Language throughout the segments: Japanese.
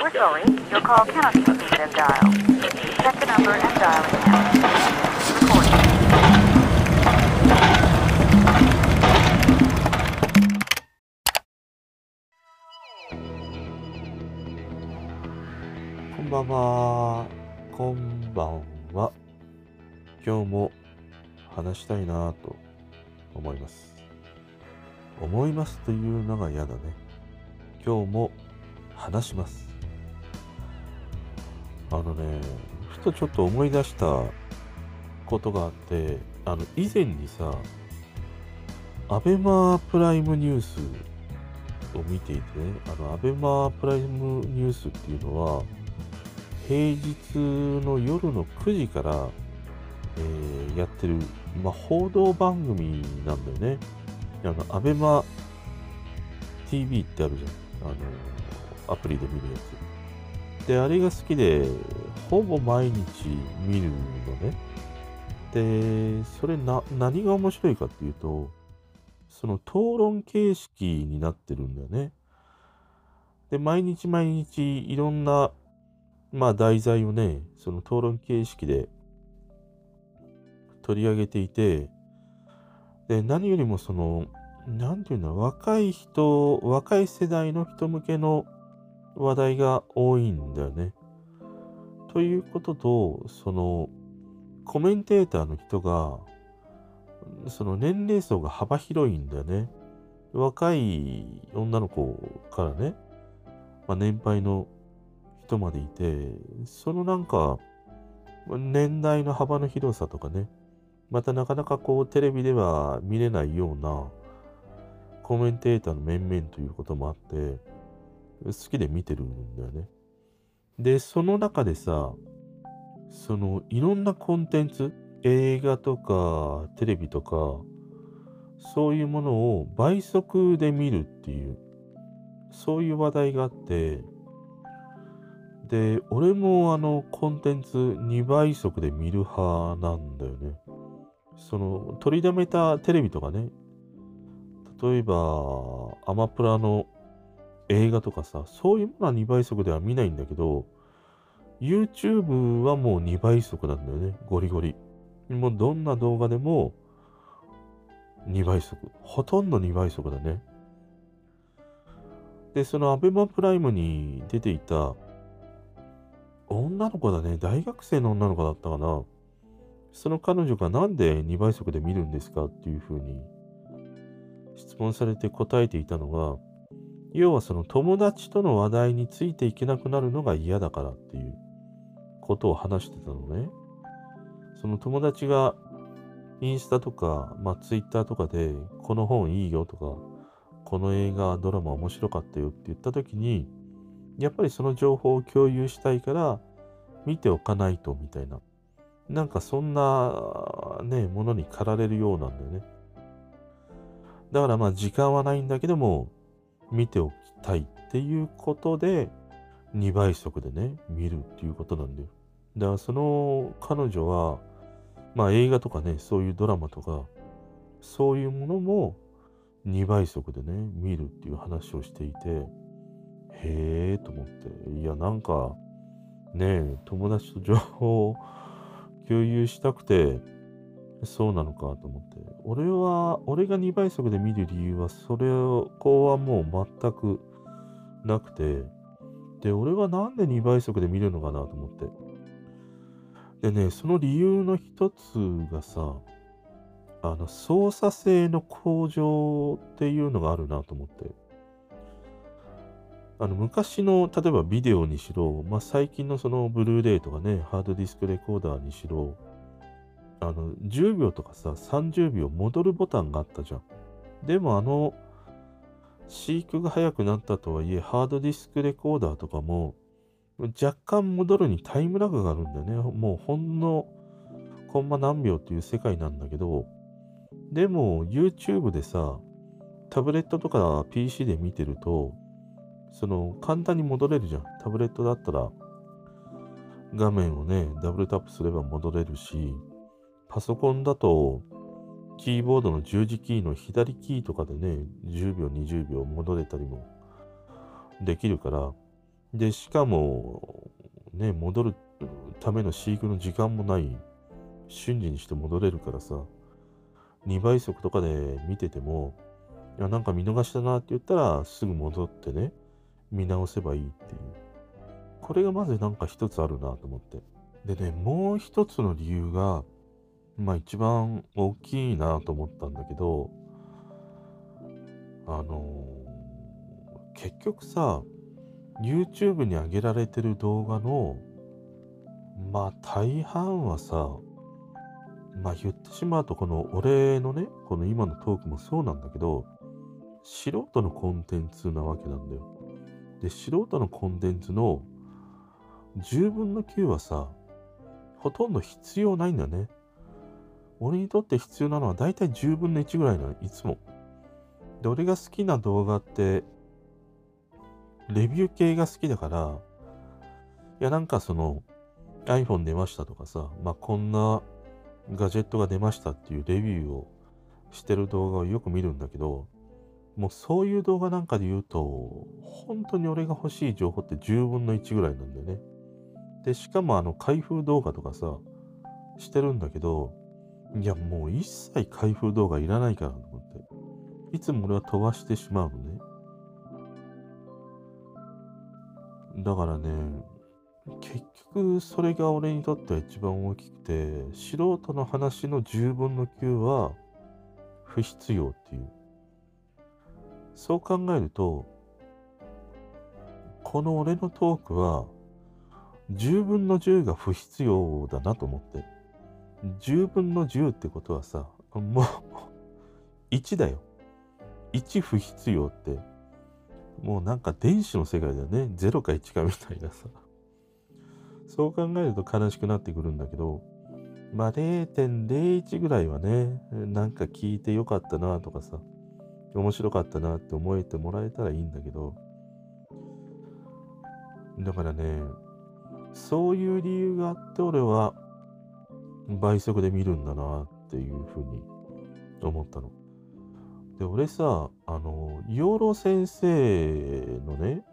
We're sorry, your call cannot be received as dialed. Check the number and dial it again. Recording. こんばんは。こんばんは。今日も話したいなぁと思います。思いますというのが嫌だね。今日も話します。あのね、ふとちょっと思い出したことがあって、あの、以前にさ、アベマプライムニュースを見ていてね、あの、アベマプライムニュースっていうのは、平日の夜の9時から、えーやってる、まあ、報道番組なんだよね。あの、アベマ TV ってあるじゃん。あの、アプリで見るやつ。で、あれが好きで、ほぼ毎日見るのね。で、それな、何が面白いかっていうと、その討論形式になってるんだよね。で、毎日毎日いろんなまあ題材をね、その討論形式で取り上げていて、で、何よりもその、なんていうの、若い人、若い世代の人向けの話題が多いんだよね。ということと、その、コメンテーターの人が、その年齢層が幅広いんだよね。若い女の子からね、まあ、年配の人までいて、そのなんか、年代の幅の広さとかね、またなかなかこうテレビでは見れないようなコメンテーターの面々ということもあって、好きで見てるんだよね。で、その中でさ、そのいろんなコンテンツ、映画とかテレビとか、そういうものを倍速で見るっていう、そういう話題があって、で、俺もあのコンテンツ2倍速で見る派なんだよね。その取りだめたテレビとかね、例えばアマプラの映画とかさ、そういうものは2倍速では見ないんだけど、YouTube はもう2倍速なんだよね、ゴリゴリ。もうどんな動画でも2倍速。ほとんど2倍速だね。で、そのアベマプライムに出ていた女の子だね。大学生の女の子だったかな。その彼女がなんで2倍速で見るんですかっていうふうに質問されて答えていたのが、要はその友達との話題についていけなくなるのが嫌だからっていうことを話してたのね。その友達がインスタとか、まあ、ツイッターとかで、この本いいよとか、この映画、ドラマ面白かったよって言った時に、やっぱりその情報を共有したいから、見ておかないと、みたいな。なんかそんな、ね、ものに駆られるようなんだよね。だからまあ時間はないんだけども、見ておきたいっていうことで、2倍速でね、見るっていうことなんだよ。だからその彼女は、まあ映画とかね、そういうドラマとか、そういうものも2倍速でね、見るっていう話をしていて、へえと思って、いやなんか、ねえ、友達と情報を共有したくて、そうなのかと思って。俺は、俺が2倍速で見る理由は、それを、こうはもう全くなくて、で、俺はなんで2倍速で見るのかなと思って。でね、その理由の一つがさ、あの、操作性の向上っていうのがあるなと思って。あの、昔の、例えばビデオにしろ、まあ、最近のその、ブルーレイとかね、ハードディスクレコーダーにしろ、あの、10秒とかさ、30秒戻るボタンがあったじゃん。でもあの、飼育が速くなったとはいえ、ハードディスクレコーダーとかも、若干戻るにタイムラグがあるんだよね。もうほんのコンマ何秒っていう世界なんだけど、でも YouTube でさ、タブレットとか PC で見てると、その簡単に戻れるじゃん。タブレットだったら画面をね、ダブルタップすれば戻れるし、パソコンだとキーボードの十字キーの左キーとかでね、10秒、20秒戻れたりもできるから、で、しかも、ね、戻るための飼育の時間もない。瞬時にして戻れるからさ、2倍速とかで見てても、いや、なんか見逃したなって言ったら、すぐ戻ってね、見直せばいいっていう。これがまずなんか一つあるなと思って。でね、もう一つの理由が、まあ一番大きいなと思ったんだけど、あのー、結局さ、YouTube に上げられてる動画の、まあ大半はさ、まあ言ってしまうと、この俺のね、この今のトークもそうなんだけど、素人のコンテンツなわけなんだよ。で、素人のコンテンツの10分の9はさ、ほとんど必要ないんだよね。俺にとって必要なのは大体10分の1ぐらいなの、いつも。で、俺が好きな動画って、レビュー系が好きだから、いや、なんかその、iPhone 出ましたとかさ、まあ、こんなガジェットが出ましたっていうレビューをしてる動画をよく見るんだけど、もうそういう動画なんかで言うと、本当に俺が欲しい情報って10分の1ぐらいなんだよね。で、しかもあの開封動画とかさ、してるんだけど、いやもう一切開封動画いらないからと思って。いつも俺は飛ばしてしまうのね。だからね、結局それが俺にとっては一番大きくて、素人の話の10分の9は不必要っていう。そう考えると、この俺のトークは10分の10が不必要だなと思って。10分の10ってことはさ、もう1だよ。1不必要って、もうなんか電子の世界だよね。0か1かみたいなさ。そう考えると悲しくなってくるんだけど、まあ0.01ぐらいはね、なんか聞いてよかったなとかさ、面白かったなって思えてもらえたらいいんだけど、だからね、そういう理由があって俺は倍速で見るんだなっていうふうに思ったの。で、俺さ、あの、養老先生のね、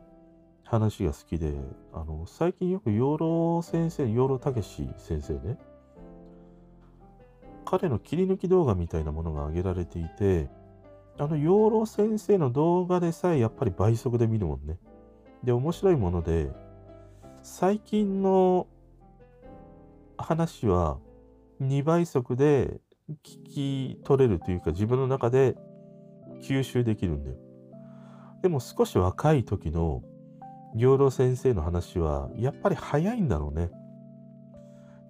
話が好きで、あの、最近よく養老先生、養老たけし先生ね、彼の切り抜き動画みたいなものが上げられていて、あの、養老先生の動画でさえやっぱり倍速で見るもんね。で、面白いもので、最近の話は2倍速で聞き取れるというか自分の中で吸収できるんだよ。でも少し若い時の養老先生の話はやっぱり早いんだろうね。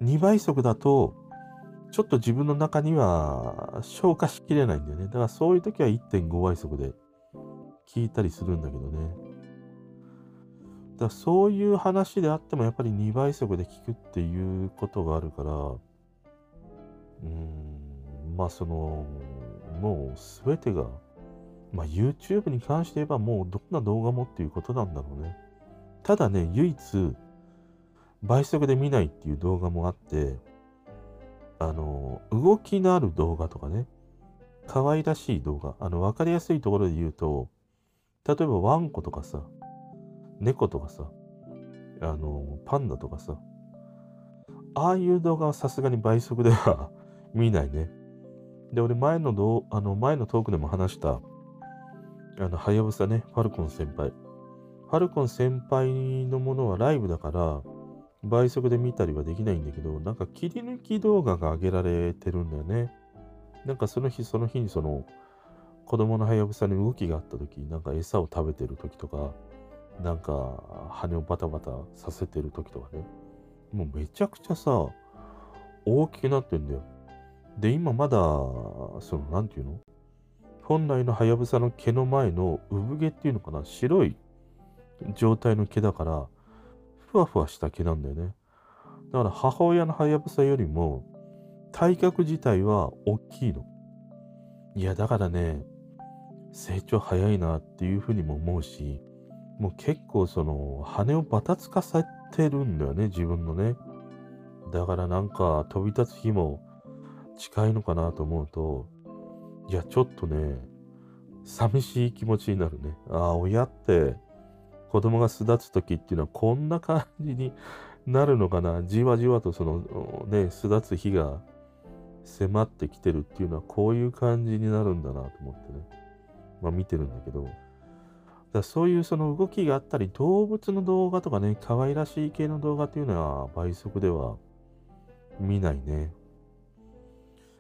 2倍速だとちょっと自分の中には消化しきれないんだよね。だからそういう時は1.5倍速で聞いたりするんだけどね。だからそういう話であってもやっぱり2倍速で聞くっていうことがあるから、うん、まあその、もう全てが、まあ YouTube に関して言えばもうどんな動画もっていうことなんだろうね。ただね、唯一、倍速で見ないっていう動画もあって、あの、動きのある動画とかね、可愛らしい動画、あの、わかりやすいところで言うと、例えばワンコとかさ、猫とかさ、あの、パンダとかさ、ああいう動画はさすがに倍速では見ないね。で、俺前のどあの前のトークでも話した、あの、はやぶさね、ファルコン先輩。ファルコン先輩のものはライブだから、倍速で見たりはできないんだけど、なんか切り抜き動画が上げられてるんだよね。なんかその日その日にその子供のハヤブサに動きがあった時、なんか餌を食べてる時とか、なんか羽をバタバタさせてる時とかね。もうめちゃくちゃさ、大きくなってんだよ。で、今まだ、その、なんていうの？本来のハヤブサの毛の前の産毛っていうのかな？白い状態の毛だから、ふわふわした毛なんだよね。だから母親のハヤブサよりも体格自体は大きいの。いや、だからね、成長早いなっていうふうにも思うし、もう結構その羽をバタつかせてるんだよね、自分のね。だからなんか飛び立つ日も近いのかなと思うと、いや、ちょっとね、寂しい気持ちになるね。ああ、親って、子供が巣立つ時っていうのはこんな感じになるのかな。じわじわとそのね、巣立つ日が迫ってきてるっていうのはこういう感じになるんだなと思ってね。まあ見てるんだけど。だそういうその動きがあったり、動物の動画とかね、可愛らしい系の動画っていうのは倍速では見ないね。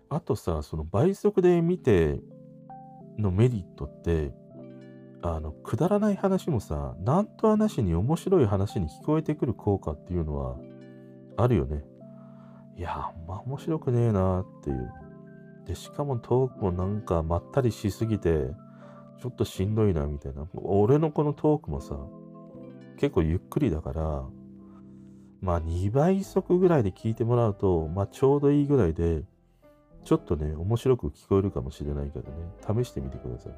あとさ、その倍速で見てのメリットって、あの、くだらない話もさ、なんとはなしに面白い話に聞こえてくる効果っていうのはあるよね。いや、あんま面白くねえなっていう。で、しかもトークもなんかまったりしすぎて、ちょっとしんどいなみたいな。俺のこのトークもさ、結構ゆっくりだから、まあ2倍速ぐらいで聞いてもらうと、まあちょうどいいぐらいで、ちょっとね、面白く聞こえるかもしれないからね、試してみてください。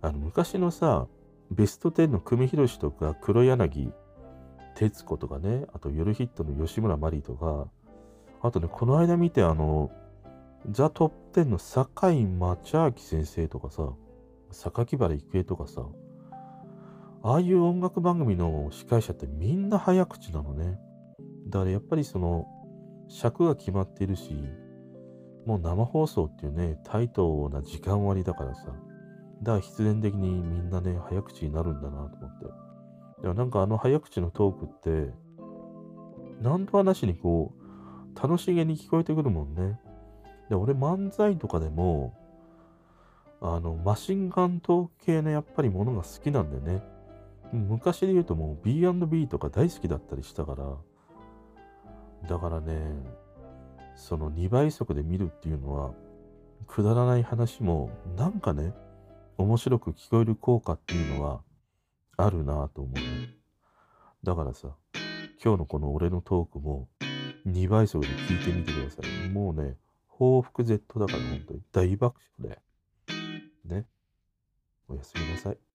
あの、昔のさ、ベスト10の久米宏とか黒柳徹子とかね、あと夜ヒットの吉村麻里とか、あとね、この間見てあの、ザ・トップ10の堺町明先生とかさ、榊原郁恵とかさ、ああいう音楽番組の司会者ってみんな早口なのね。だからやっぱりその、尺が決まっているし、もう生放送っていうね、タイトな時間割だからさ、だから必然的にみんなね、早口になるんだなと思って。でもなんかあの早口のトークって、何とはなしにこう、楽しげに聞こえてくるもんね。で、俺漫才とかでも、あの、マシンガントーク系のやっぱりものが好きなんだよね。昔で言うともう B&B とか大好きだったりしたから、だからね、その2倍速で見るっていうのは、くだらない話も、なんかね、面白く聞こえる効果っていうのはあるなぁと思うね。だからさ、今日のこの俺のトークも2倍速で聞いてみてください。もうね、報復 Z だから本当に大爆笑で。ね。おやすみなさい。